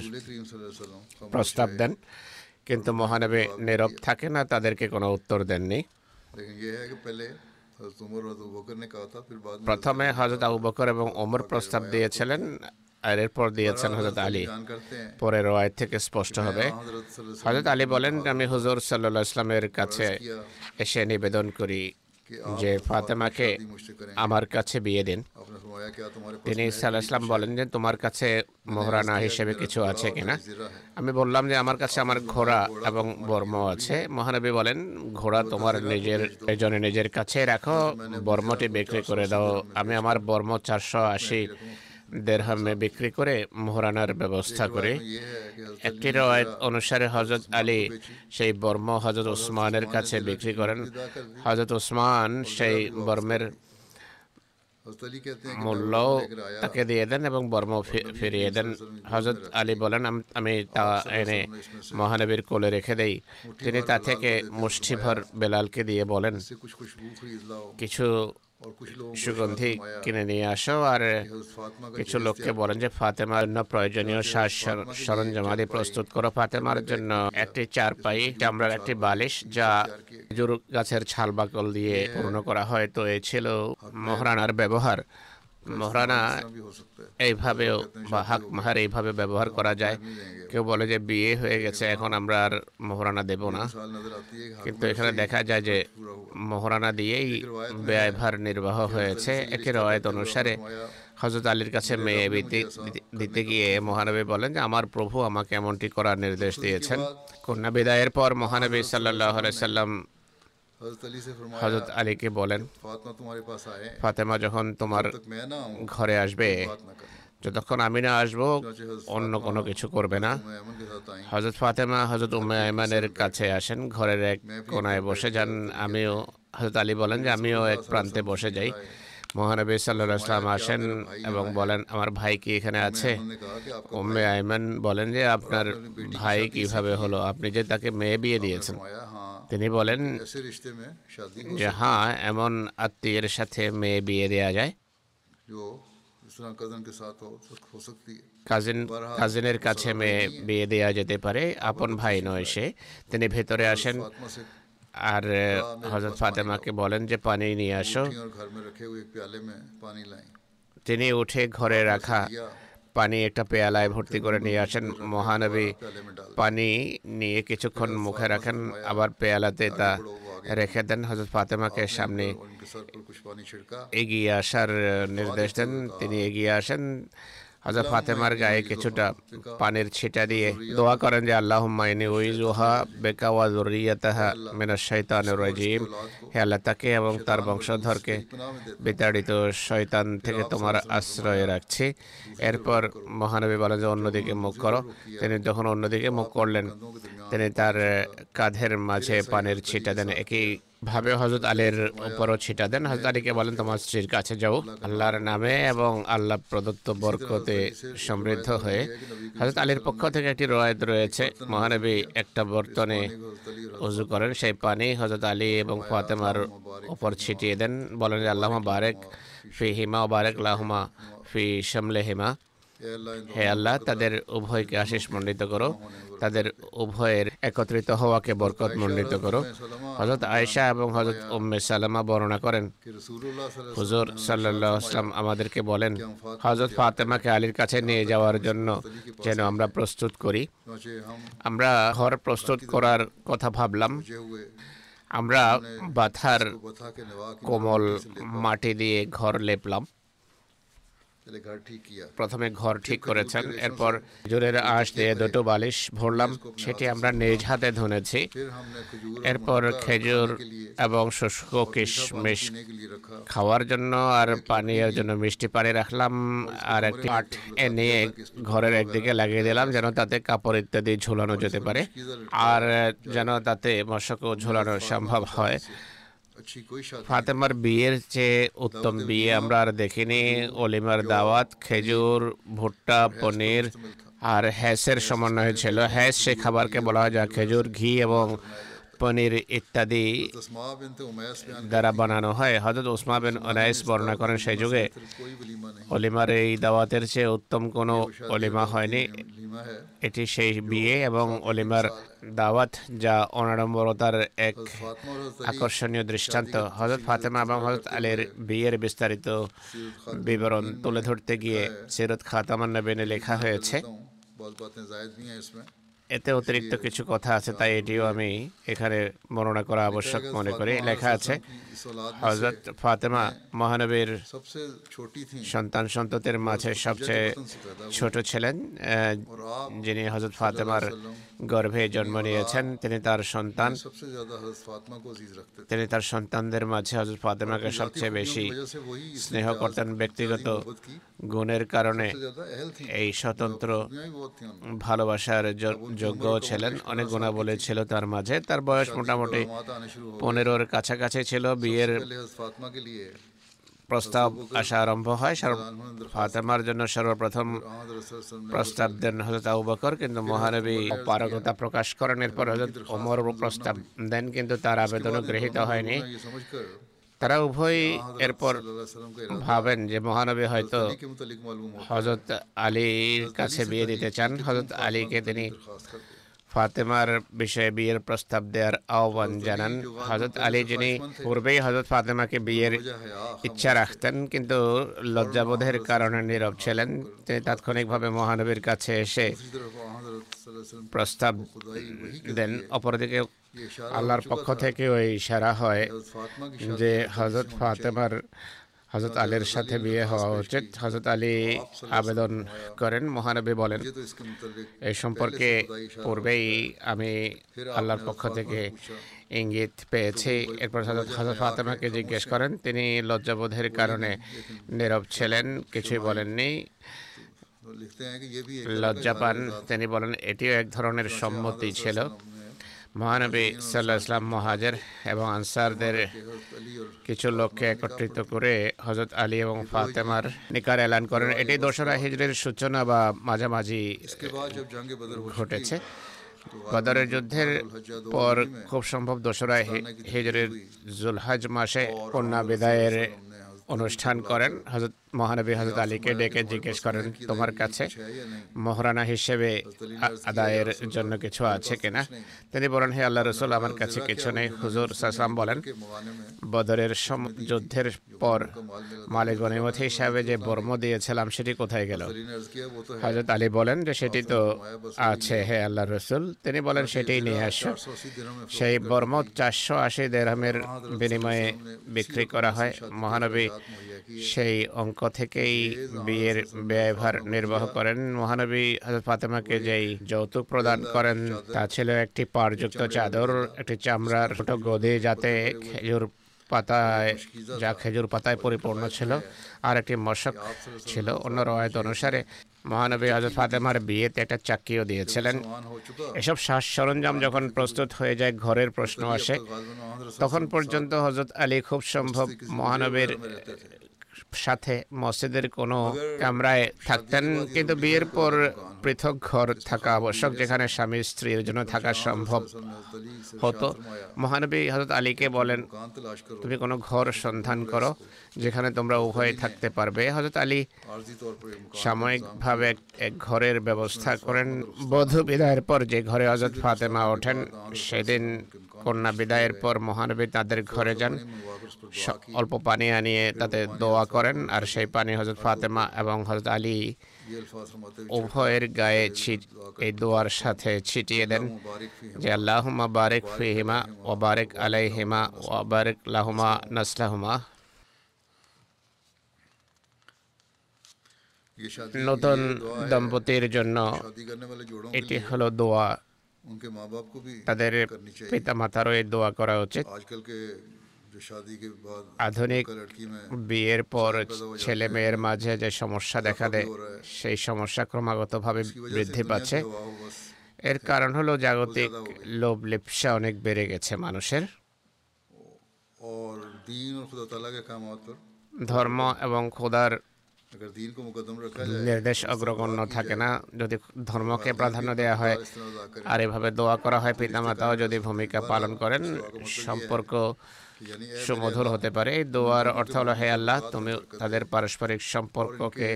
প্রস্তাব দেন। কিন্তু মহানবী নীরব থাকেন না, তাদেরকে কোনো উত্তর দেননি। প্রথমে হজরত আবু বকর এবং ওমর প্রস্তাব দিয়েছিলেন আর এরপর দিয়েছেন হজরত আলী। পরে রয় থেকে স্পষ্ট হবে। হজরত আলী বলেন আমি হুজুর সাল্লাহ ইসলামের কাছে এসে নিবেদন করি যে ফাতেমাকে আমার কাছে বিয়ে দিন তিনি সাল্লাহাম বলেন যে তোমার কাছে মহরানা হিসেবে কিছু আছে কিনা আমি বললাম যে আমার কাছে আমার ঘোড়া এবং বর্ম আছে। মহানবী বলেন ঘোড়া তোমার নিজের জন্য নিজের কাছে রাখো বর্মটি বিক্রি করে দাও। আমি আমার বর্ম চারশো আশি। দেড়হামে বিক্রি করে মোহরানার ব্যবস্থা করে। একটি রয়েত অনুসারে হজরত আলী সেই বর্ম হজরত ওসমানের কাছে বিক্রি করেন। হজরত ওসমান সেই বর্মের মূল্য তাকে দিয়ে দেন এবং বর্ম ফিরিয়ে দেন। হজরত আলী বলেন আমি তা এনে মহানবীর কোলে রেখে দেই। তিনি তা থেকে মুষ্টিভর বেলালকে দিয়ে বলেন, কিছু সুগন্ধি কিনে নিয়ে আসো আর কিছু লোককে বলেন যে ফাতেমার জন্য প্রয়োজনীয় সাজ সরঞ্জামাদি প্রস্তুত করো ফাতেমার জন্য। একটি চারপাই চামড়ার একটি বালিশ যা জুরু গাছের ছাল বাকল দিয়ে পূর্ণ করা হয়। তো এ ছিল মহারানার ব্যবহার। মহারানা এইভাবেও বা হাক মাহার এইভাবে ব্যবহার করা যায়। কেউ বলে যে বিয়ে হয়ে গেছে, এখন আমরা আর মহারানা দেব না। কিন্তু এখানে দেখা যায় যে মহারানা দিয়েই ব্যয়ভার নির্বাহ হয়েছে। একে রয়েত অনুসারে হজরত আলীর কাছে মেয়ে দিতে গিয়ে মহানবী বলেন যে, আমার প্রভু আমাকে এমনটি করার নির্দেশ দিয়েছেন। কন্যা বিদায়ের পর মহানবী সাল্লাহ সাল্লাম হজরত আলীকে বলেন ফাতেমা যখন তোমার ঘরে আসবে যতক্ষণ আমি না আসব অন্য কোনো কিছু করবে না। হজরত ফাতেমা হজরত উম্মে আইমানের কাছে আসেন ঘরের এক কোনায় বসে যান আমিও হজরত আলী বলেন যে আমিও এক প্রান্তে বসে যাই। মহানবী সাল্লাহ সাল্লাম আসেন এবং বলেন আমার ভাই কি এখানে আছে? উম্মে আইমান বলেন যে আপনার ভাই কীভাবে হলো? আপনি যে তাকে মেয়ে বিয়ে দিয়েছেন। তিনি বলেন যে হ্যাঁ এমন আত্মীয়ের সাথে মেয়ে বিয়ে দেওয়া যায়। কাজিন কাজিনের কাছে মেয়ে বিয়ে দেওয়া যেতে পারে আপন ভাই নয় সে তিনি ভেতরে আসেন আর হজরত ফাতেমাকে বলেন যে পানি নিয়ে আসো তিনি উঠে ঘরে রাখা পানি একটা পেয়ালায় ভর্তি করে নিয়ে আসেন মহানবী। পানি নিয়ে কিছুক্ষণ মুখে রাখেন, আবার পেয়ালাতে তা রেখে দেন হজরত ফাতেমাকে সামনে। এগিয়ে আসার নির্দেশ দেন, তিনি এগিয়ে আসেন। হজরত ফাতেমার গায়ে কিছুটা পানির ছিটা দিয়ে দোয়া করেন যে আল্লাহ মাইনি ওইজুহা বেকাওয়া জরিয়াতাহা মিনাশ শাইতানির রাজিম। হে আল্লাহ, তাকে এবং তার বংশধরকে বিতাড়িত শয়তান থেকে তোমার আশ্রয় রাখছি। এরপর মহানবী বলেন যে, অন্যদিকে মুখ করো। তিনি যখন অন্যদিকে মুখ করলেন, তিনি তার কাঁধের মাঝে পানির ছিটা দেন, একই ভাবে হজরত আলীর উপরও ছিটা দেন। হজরত আলীকে বলেন তোমার স্ত্রীর কাছে যাও। আল্লাহর নামে এবং আল্লাহ প্রদত্ত বরকতে সমৃদ্ধ হয়ে হজরত আলীর পক্ষ থেকে একটি রয়েত রয়েছে। মহানবী একটা বর্তনে উজু করেন। সেই পানি হজরত আলী এবং ফাতেমার উপর ছিটিয়ে দেন। বলেন আল্লাহ বারেক ফি হিমা বারেক লাহমা ফি শামলে হিমা হে আল্লাহ তাদের উভয়কে আশিস মণ্ডিত করো। তাদের উভয়ের একত্রিত হওয়াকে বরকত মণ্ডিত করো। হজরত আয়েশা এবং হজরত উম্মে সালামা বর্ণনা করেন, হুজুর সাল্লাহ আসলাম আমাদেরকে বলেন হজরত ফাতেমাকে আলীর কাছে নিয়ে যাওয়ার জন্য যেন আমরা প্রস্তুত করি। আমরা ঘর প্রস্তুত করার কথা ভাবলাম। আমরা বাথার কোমল মাটি দিয়ে ঘর লেপলাম। প্রথমে ঘর ঠিক করেছেন এরপর জোরের আঁশ দিয়ে দুটো বালিশ ভরলাম সেটি আমরা নিজ হাতে ধনেছি। এরপর খেজুর এবং শুষ্ক কিশমিশ খাওয়ার জন্য আর পানীয়ের জন্য মিষ্টি পানি রাখলাম আর একটি কাঠ এ নিয়ে ঘরের একদিকে লাগিয়ে দিলাম যেন তাতে কাপড় ইত্যাদি ঝুলানো যেতে পারে। আর যেন তাতে মশকও ঝুলানো সম্ভব হয়। ফাতেমার বিয়ের চেয়ে উত্তম বিয়ে আমরা আর দেখিনি। অলিমার দাওয়াত খেজুর ভুট্টা পনির আর হ্যাসের সমন্বয় ছিল। হ্যাস সে খাবারকে বলা হয় যা খেজুর ঘি এবং পনির ইত্যাদি দ্বারা বানানো হয়। হজরত ওসমা বিন অনাইস বর্ণনা করেন, সেই যুগে অলিমার এই দাওয়াতের চেয়ে উত্তম কোনো অলিমা হয়নি। এটি সেই বিয়ে এবং অলিমার দাওয়াত যা অনাড়ম্বরতার এক আকর্ষণীয় দৃষ্টান্ত। হজরত ফাতেমা এবং হজরত আলীর বিয়ের বিস্তারিত বিবরণ তুলে ধরতে গিয়ে সিরত খাতামান্নাবিনে লেখা হয়েছে। এতে অতিরিক্ত কিছু কথা আছে তাই এটিও আমি এখানে বর্ণনা করা আবশ্যক মনে করি। লেখা আছে হজরত ফাতেমা মহানবীর সন্তান সন্ততের মাঝে সবচেয়ে ছোট ছিলেন যিনি হজরত ফাতেমার গর্ভে জন্ম নিয়েছেন তিনি তার সন্তান। তিনি তার সন্তানদের মাঝে হজরত ফাতেমাকে সবচেয়ে বেশি স্নেহ করতেন ব্যক্তিগত গুণের কারণে এই স্বতন্ত্র ভালোবাসার যোগ্য ছিলেন অনেক গুণাবলী ছিল তার মাঝে। তার বয়স মোটামুটি পনেরোর কাছাকাছি ছিল। বিয়ের প্রস্তাব আসা আরম্ভ হয়। ফাতেমার জন্য সর্বপ্রথম প্রস্তাব দেন হজরত আবু বকর কিন্তু মহানবী পারগতা প্রকাশ করেন। এরপর হজরত ওমর প্রস্তাব দেন কিন্তু তার আবেদনও গৃহীত হয়নি। তারা উভয় এরপর ভাবেন যে মহানবী হয়তো হজরত আলীর কাছে বিয়ে দিতে চান। হজরত আলীকে তিনি ফাতেমার বিষয়ে বিয়ের প্রস্তাব দেওয়ার আহ্বান জানান। হজরত আলী যিনি পূর্বেই হজরত ফাতেমাকে বিয়ের ইচ্ছা রাখতেন কিন্তু লজ্জাবোধের কারণে নীরব ছিলেন। তিনি তাৎক্ষণিকভাবে মহানবীর কাছে এসে প্রস্তাব দেন। অপরদিকে আল্লাহর পক্ষ থেকে ওই ইশারা হয় যে হজরত ফাতেমার হজরত আলীর সাথে বিয়ে হওয়া উচিত। হজরত আলী আবেদন করেন মহানবী বলেন এই সম্পর্কে পূর্বেই আমি আল্লাহর পক্ষ থেকে ইঙ্গিত পেয়েছি। এরপর হজরত হজরত ফাতেমাকে জিজ্ঞেস করেন তিনি লজ্জাবোধের কারণে নীরব ছিলেন কিছুই বলেননি। লজ্জা পান তিনি বলেন এটিও এক ধরনের সম্মতি ছিল। মহানবী সাল্লাহ ইসলাম মহাজের এবং আনসারদের কিছু লোককে একত্রিত করে হজরত আলী এবং ফাতেমার নিকার এলান করেন। এটি দোসরা হিজরের সূচনা বা মাঝামাঝি ঘটেছে। বদরের যুদ্ধের পর খুব সম্ভব দোসরা হিজরের জুলহাজ মাসে কন্যা বিদায়ের অনুষ্ঠান করেন। হজরত মহানবী হজরত আলীকে ডেকে জিজ্ঞেস করেন তোমার কাছে মহারানা হিসেবে আদায়ের জন্য কিছু আছে কিনা? তিনি বলেন হে আল্লাহ রসুল আমার কাছে কিছু নেই। হুজুর সাসলাম বলেন বদরের যুদ্ধের পর মালিক গনিমত হিসাবে যে বর্ম দিয়েছিলাম সেটি কোথায় গেল? হজরত আলী বলেন যে সেটি তো আছে হে আল্লাহ রসুল। তিনি বলেন সেটি নিয়ে আসো। সেই বর্ম চারশো আশি দেড়হামের বিনিময়ে বিক্রি করা হয় মহানবী সেই অঙ্ক থেকেই বিয়ের ব্যয়ভার নির্বাহ করেন মহানবী হজরত ফাতেমাকে যেই যৌতুক প্রদান করেন, তা ছিল একটি পারযুক্ত চাদর, একটি চামড়ার ছোট গদে যাতে খেজুর পাতায়, যা খেজুর পাতায় পরিপূর্ণ ছিল, আর একটি মশক ছিল। অন্য রয়েত অনুসারে মহানবী হজরত ফাতেমার বিয়েতে একটা চাকরিও দিয়েছিলেন। এসব শ্বাস সরঞ্জাম যখন প্রস্তুত হয়ে যায়, ঘরের প্রশ্ন আসে, তখন পর্যন্ত হজরত আলী খুব সম্ভব মহানবীর সাথে মসজিদের কোনো কামরায় থাকতেন কিন্তু বিয়ের পর পৃথক ঘর থাকা আবশ্যক যেখানে স্বামী স্ত্রীর জন্য থাকা সম্ভব হতো মহানবী হজরত আলীকে বলেন তুমি কোনো ঘর সন্ধান করো যেখানে তোমরা উভয়ে থাকতে পারবে হজরত আলী সাময়িকভাবে এক ঘরের ব্যবস্থা করেন বধূ বিদায়ের পর যে ঘরে হজরত ফাতেমা ওঠেন সেদিন কন্যা বিদায়ের পর মহানবী তাদের ঘরে যান। অল্প পানি আনিয়ে তাতে দোয়া করেন। আর সেই পানি হজরত ফাতেমা এবং হজরত আলী উভয়ের গায়ে এই দোয়ার সাথে ছিটিয়ে দেন যে আল্লাহ বারেক ফিহিমা ও বারেক আলাই হিমা ও বারেক লাহমা নাসলাহুমা। নতুন দম্পতির জন্য এটি হলো দোয়া। তাদের পিতামাতারও এই দোয়া করা উচিত। আধুনিক বিয়ের পর ছেলে মেয়ের মাঝে যে সমস্যা দেখা দেয় সেই সমস্যা ক্রমাগতভাবে বৃদ্ধি পাচ্ছে। এর কারণ হলো জাগতিক লোভ লিপসা অনেক বেড়ে গেছে মানুষের। ধর্ম এবং খোদার নির্দেশ অগ্রগণ্য থাকে না। যদি ধর্মকে প্রাধান্য দেওয়া হয় আর এভাবে দোয়া করা হয় পিতামাতাও যদি ভূমিকা পালন করেন সম্পর্ক সুমধুর হতে পারে। এই দোয়ার অর্থ হলো হে আল্লাহ তুমি তাদের পারস্পরিক সম্পর্ককে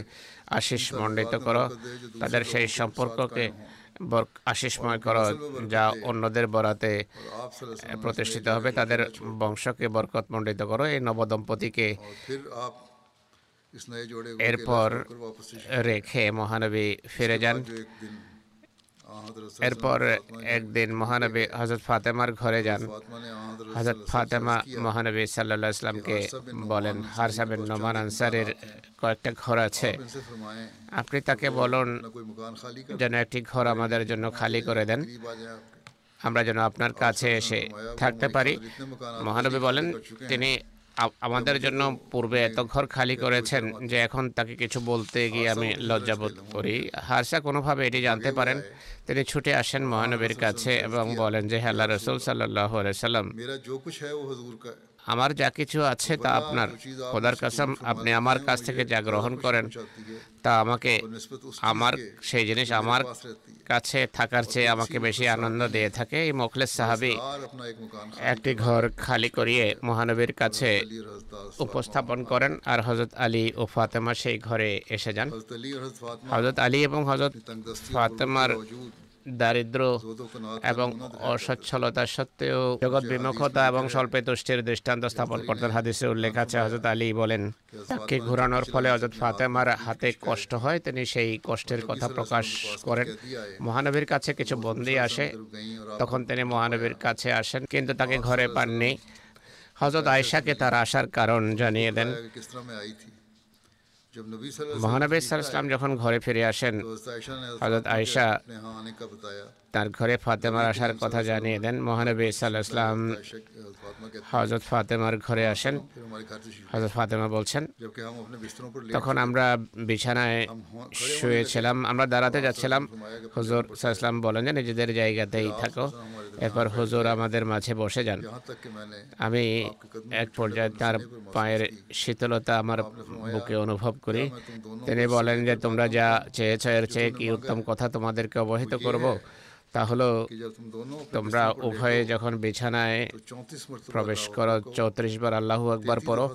আশিস মণ্ডিত করো। তাদের সেই সম্পর্ককে আশিসময় করো যা অন্যদের বরাতে প্রতিষ্ঠিত হবে। তাদের বংশকে বরকত মণ্ডিত করো। এই নবদম্পতিকে এরপর রেখে মহানবী ফিরে যান এরপর একদিন মহানবী হজরত ফাতেমার ঘরে যান হজরত ফাতেমা মহানবী সাল্লা ইসলামকে বলেন হারসাবেন নোমান আনসারের কয়েকটা ঘর আছে। আপনি তাকে বলুন যেন একটি ঘর আমাদের জন্য খালি করে দেন। আমরা যেন আপনার কাছে এসে থাকতে পারি। মহানবী বলেন তিনি আমাদের জন্য পূর্বে এত ঘর খালি করেছেন যে এখন তাকে কিছু বলতে গিয়ে আমি লজ্জাবোধ করি। হারসা কোনোভাবে এটি জানতে পারেন। তিনি ছুটে আসেন মহানবীর কাছে এবং বলেন যে হ্যাঁ আল্লাহ রসুল সাল্লাহ সাল্লাম আমার যা কিছু আছে তা আপনার। খোদার কাসাম আপনি আমার কাছ থেকে যা গ্রহণ করেন তা আমাকে আমার সেই জিনিস আমার কাছে থাকার চেয়ে আমাকে বেশি আনন্দ দিয়ে থাকে। এই মোখলেস সাহাবি একটি ঘর খালি করিয়ে মহানবীর কাছে উপস্থাপন করেন আর হজরত আলী ও ফাতেমা সেই ঘরে এসে যান। হজরত আলী এবং হজরত ফাতেমার দারিদ্র এবং অসচ্ছলতা সত্ত্বেও জগৎ বিমুখতা এবং স্বল্পে তুষ্টির দৃষ্টান্ত স্থাপন করতেন হাদিসে উল্লেখ আছে হজরত আলী বলেন তাকে ঘোরানোর ফলে হজরত ফাতেমার হাতে কষ্ট হয় তিনি সেই কষ্টের কথা প্রকাশ করেন। মহানবীর কাছে কিছু বন্দি আসে তখন তিনি মহানবীর কাছে আসেন কিন্তু তাকে ঘরে পাননি। হজরত আয়েশাকে তার আসার কারণ জানিয়ে দেন। মহানবী সাল্লাল্লাহু সাল্লাম যখন ঘরে ফিরে আসেন হযরত আয়েশা তার ঘরে ফাতেমার আসার কথা জানিয়ে দেন মহানবী ইসাল্লাম হজরত ফাতেমার ঘরে আসেন। হজরত ফাতেমা বলছেন, তখন আমরা বিছানায় শুয়েছিলাম, আমরা দাঁড়াতে যাচ্ছিলাম। হুজুর সাল্লাম বলেন যে, নিজেদের জায়গাতেই থাকো। এরপর হুজুর আমাদের মাঝে বসে যান। আমি এক পর্যায়ে তার পায়ের শীতলতা আমার বুকে অনুভব করি। তিনি বলেন যে, তোমরা যা চেয়েছ, এর চেয়ে কি উত্তম কথা তোমাদেরকে অবহিত করব? তা হলো তোমরা উভয়ে যখন বিছানায় প্রবেশ করো চৌত্রিশ বার আল্লাহু আকবার পড়ো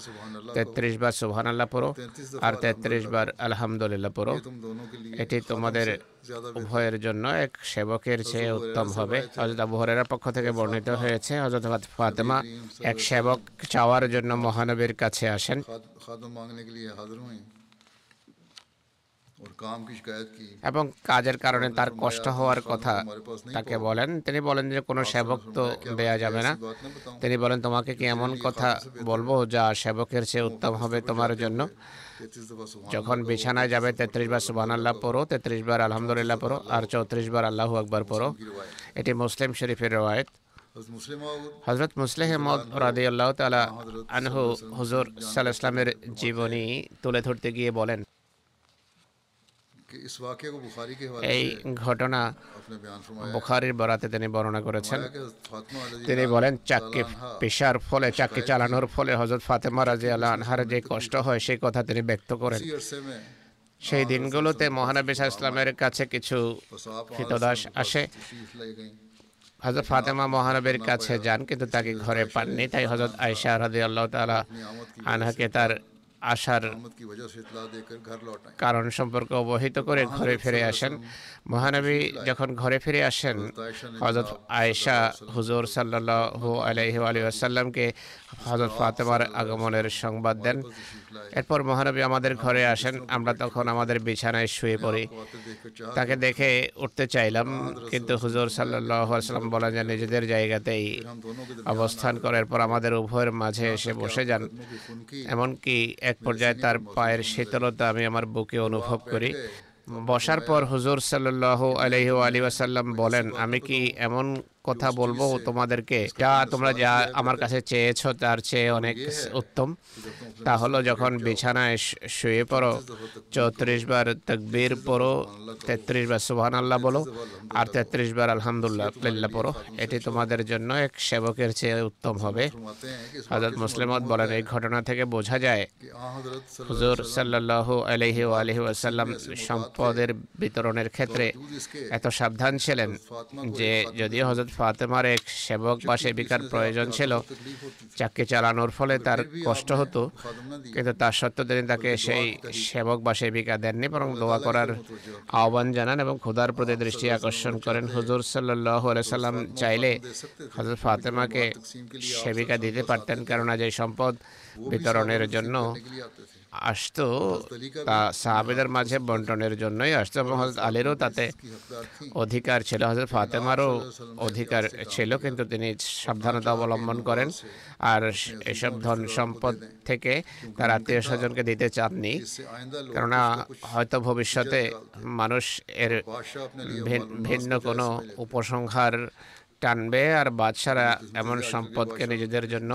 তেত্রিশ বার সুবহান আল্লাহ পড়ো আর তেত্রিশ বার আলহামদুলিল্লাহ পড়ো। এটি তোমাদের উভয়ের জন্য এক সেবকের চেয়ে উত্তম হবে। হজরত আবু হরেরার পক্ষ থেকে বর্ণিত হয়েছে হজরত ফাতেমা এক সেবক চাওয়ার জন্য মহানবীর কাছে আসেন। এবং কাজের কারণে তার কষ্ট হওয়ার কথা তাকে বলেন তিনি বলেন যে কোনো সেবক তো দেয়া যাবে না। তিনি বলেন তোমাকে কি এমন কথা বলব যা সেবকের চেয়ে উত্তম হবে তোমার জন্য? যখন বিছানায় যাবে তেত্রিশ বার সুবান আল্লাহ পড়ো তেত্রিশ বার আলহামদুলিল্লাহ পড়ো আর চৌত্রিশ বার আল্লাহু আকবর পড়ো। এটি মুসলিম শরীফের রওয়ায়ত। হজরত মুসলেহমদ রাদি আল্লাহ তালা আনহু। হুজুর সাল ইসলামের জীবনী তুলে ধরতে গিয়ে বলেন এই ঘটনা বুখারির বরাতে তিনি বর্ণনা করেছেন। তিনি বলেন চাকি পেশার ফলে চাকরি চালানোর ফলে হজরত ফাতেমা রাজি আল্লাহ আনহার যে কষ্ট হয় সেই কথা তিনি ব্যক্ত করেন। সেই দিনগুলোতে মহানবী ইসলামের কাছে কিছু কৃতদাস আসে। হজরত ফাতেমা মহানবীর কাছে যান কিন্তু তাকে ঘরে পাননি তাই হজরত আয়সা রাজি আল্লাহ তালা আনহাকে তার আসার কারণ সম্পর্কে অবহিত করে ঘরে ফিরে আসেন। মহানবী যখন ঘরে ফিরে আসেন হজরত আয়েশা হুজুর সাল্লাল্লাহু আলাইহি ওয়া সাল্লামকে হজরত ফাতেমার আগমনের সংবাদ দেন। এরপর মহানবী আমাদের ঘরে আসেন। আমরা তখন আমাদের বিছানায় শুয়ে পড়ি। তাকে দেখে উঠতে চাইলাম, কিন্তু হুজুর সাল্লাম বলেন যে নিজেদের জায়গাতেই অবস্থান করার পর আমাদের উভয়ের মাঝে এসে বসে যান। এমনকি এক পর্যায়ে তার পায়ের শীতলতা আমি আমার বুকে অনুভব করি। বসার পর হুজুর সাল্লাহ আলহি আলী আসাল্লাম বলেন, আমি কি এমন কথা বলব তোমাদেরকে। যা তোমরা যা আমার কাছে চেয়েছো তার চেয়ে অনেক উত্তম। তা হলো যখন বিছানায় শুয়ে পড়ো চৌত্রিশ বার তকবীর পড়ো তেত্রিশ বার সুহান আল্লাহ বলো আর তেত্রিশ বার আলহামদুল্লাহ পড়ো এটি তোমাদের জন্য এক সেবকের চেয়ে উত্তম হবে। হযরত মুসলিমত বলেন এই ঘটনা থেকে বোঝা যায় হুজুর সাল্লাল্লাহু আলাইহি আলহি ওয়াসাল্লাম সম্পদের বিতরণের ক্ষেত্রে এত সাবধান ছিলেন যে যদিও হযরত ফাতেমার এক সেবক বা সেবিকার প্রয়োজন ছিল। চাকরি চালানোর ফলে তার কষ্ট হতো, কিন্তু তার সত্ত্বেও তিনি তাকে সেই সেবক বা সেবিকা দেননি, বরং দোয়া করার আহ্বান জানান এবং খোদার প্রতি দৃষ্টি আকর্ষণ করেন। হুজুর সাল্লাহ সাল্লাম চাইলে হজরত ফাতেমাকে সেবিকা দিতে পারতেন, কেননা যে সম্পদ বিতরণের জন্য আসতো তা সাহাবেদের মাঝে বন্টনের জন্যই আসতো এবং হজরত আলীরও তাতে অধিকার ছিল। হজরত ফাতেমারও অধিকার ছিল কিন্তু তিনি সাবধানতা অবলম্বন করেন। আর এসব ধন সম্পদ থেকে তার আত্মীয় স্বজনকে দিতে চাননি। কেননা হয়তো ভবিষ্যতে মানুষ এর ভিন্ন কোনো উপসংহার টানবে আর বাদশারা এমন সম্পদকে নিজেদের জন্য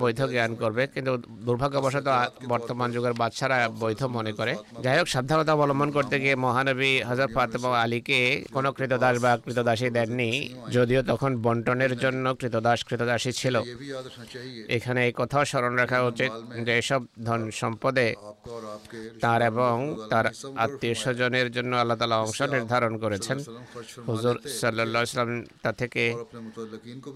বৈধ জ্ঞান করবে। কিন্তু দুর্ভাগ্যবশত বর্তমান যুগের বাদশারা বৈধ মনে করে। যাই হোক সাবধানতা অবলম্বন করতে গিয়ে মহানবী হজরত ফাতেমা আলীকে কোনো কৃতদাস বা কৃতদাসী দেননি। যদিও তখন বন্টনের জন্য কৃতদাস কৃতদাসী ছিল। এখানে এই কথাও স্মরণ রাখা উচিত যে এসব ধন সম্পদে তার এবং তার আত্মীয় স্বজনের জন্য আল্লাহ তালা অংশ নির্ধারণ করেছেন। হুজুর সাল্লাহ ইসলাম তা থেকে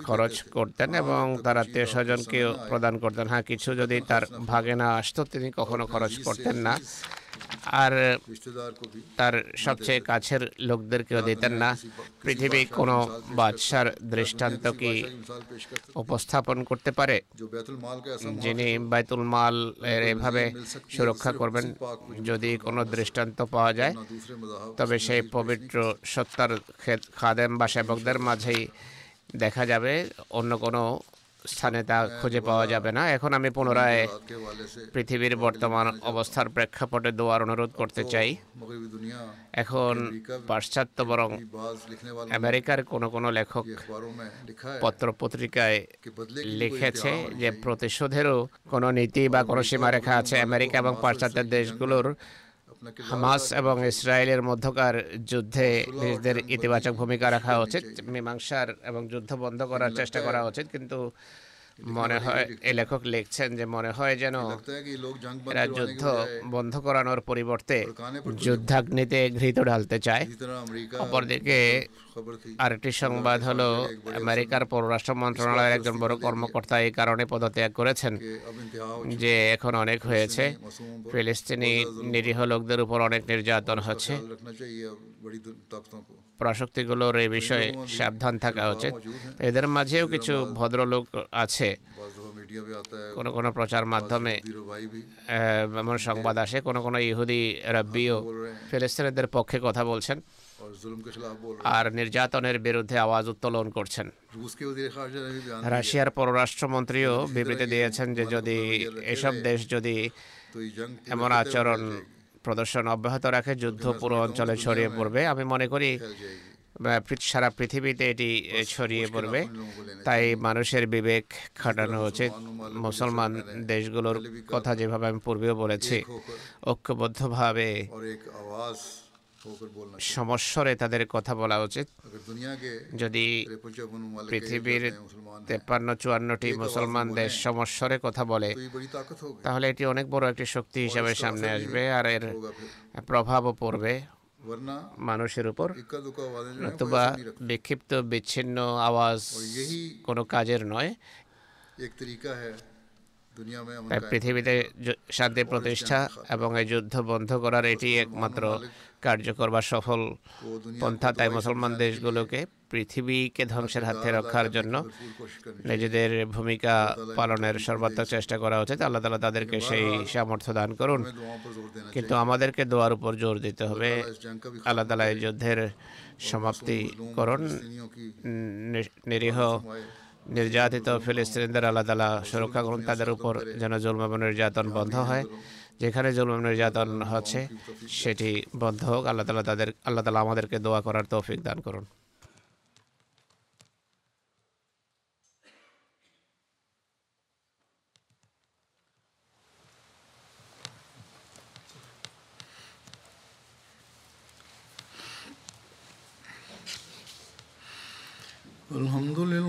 খরচ করতেন এবং তার আত্মীয় স্বজনকেও প্রদান করতেন। হ্যাঁ কিছু যদি তার ভাগে না আসতো, তিনি কখনো খরচ করতেন না। আর তার সবচেয়ে কাছের লোকদেরকেও দিতেন না। পৃথিবী কোনো বাদশার দৃষ্টান্ত কি উপস্থাপন করতে পারে? যিনি বাইতুল মাল এর এভাবে সুরক্ষা করবেন যদি কোনো দৃষ্টান্ত পাওয়া যায় তবে সেই পবিত্র সত্তার খাদেম বা সেবকদের মাঝেই দেখা যাবে অন্য কোনো স্থানে তা খুঁজে পাওয়া যাবে না। এখন আমি পুনরায় পৃথিবীর বর্তমান অবস্থার প্রেক্ষাপটে দোয়ার অনুরোধ করতে চাই। এখন পাশ্চাত্য বরং আমেরিকার কোনো কোনো লেখক পত্র পত্রিকায় লিখেছে যে প্রতিশোধেরও কোনো নীতি বা কোনো সীমারেখা আছে আমেরিকা এবং পাশ্চাত্যের দেশগুলোর হামাস এবং ইসরায়েলের মধ্যকার যুদ্ধে নিজেদের ইতিবাচক ভূমিকা রাখা উচিত। মীমাংসার এবং যুদ্ধ বন্ধ করার চেষ্টা করা উচিত। কিন্তু মনে হয় এ লেখক লিখছেন যে মনে হয় যেন এরা যুদ্ধ বন্ধ করানোর পরিবর্তে যুদ্ধাগ্নিতে ঘৃত ঢালতে চায়। অপরদিকে আরেকটি সংবাদ হলো আমেরিকার পররাষ্ট্র মন্ত্রণালয়ের একজন বড় কর্মকর্তা এই কারণে পদত্যাগ করেছেন যে এখন অনেক হয়েছে। ফিলিস্তিনি নিরীহ লোকদের উপর অনেক নির্যাতন হচ্ছে। প্রশক্তিগুলোর এই বিষয়ে সাবধান থাকা উচিত। এদের মাঝেও কিছু ভদ্রলোক আছে। কোন কোন প্রচার মাধ্যমে এমন সংবাদ আসে কোন কোন ইহুদি রাব্বিও ফিলিস্তিনিদের পক্ষে কথা বলছেন আর নির্যাতনের বিরুদ্ধে আওয়াজ উত্তোলন করছেন। রাশিয়ার পররাষ্ট্রমন্ত্রীও বিবৃতি দিয়েছেন যে যদি এসব দেশ যদি এমন আচরণ প্রদর্শন অব্যাহত রাখে যুদ্ধ পুরো অঞ্চলে ছড়িয়ে পড়বে। আমি মনে করি সারা পৃথিবীতে এটি ছড়িয়ে পড়বে। তাই মানুষের বিবেক খাটানো উচিত। মুসলমান দেশগুলোর কথা যেভাবে আমি পূর্বেও বলেছি ঐক্যবদ্ধভাবে সমস্যরে তাদের কথা বলা উচিত। যদি পৃথিবীর তেপ্পান্ন চুয়ান্নটি মুসলমান দেশ সমস্যরে কথা বলে। তাহলে এটি অনেক বড় একটি শক্তি হিসাবে সামনে আসবে আর এর প্রভাবও পড়বে মানুষের উপর। নতুবা বিক্ষিপ্ত বিচ্ছিন্ন আওয়াজ কোনো কাজের নয়। তাই পৃথিবীতে শান্তি প্রতিষ্ঠা এবং এই যুদ্ধ বন্ধ করার এটি একমাত্র কার্যকর বা সফল পন্থা। তাই মুসলমান দেশগুলোকে পৃথিবীকে ধ্বংসের হাত থেকে রক্ষার জন্য নিজেদের ভূমিকা পালনের সর্বাত্মক চেষ্টা করা উচিত। আল্লাহ তালা তাদেরকে সেই সামর্থ্য দান করুন। কিন্তু আমাদেরকে দোয়ার উপর জোর দিতে হবে। আল্লাহ তালা এই যুদ্ধের সমাপ্তি করুন। নিরীহ নির্যাতিত ফিলিস্তিনিদের আল্লাহ তালা সুরক্ষা করুন তাদের উপর যেন জুলম এবং নির্যাতন বন্ধ হয় যেখানে জুলম এবং নির্যাতন হচ্ছে সেটি বন্ধ হোক আল্লাহ তালা তাদের আল্লাহ তালা আমাদেরকে দোয়া করার তৌফিক দান করুন الحمد لله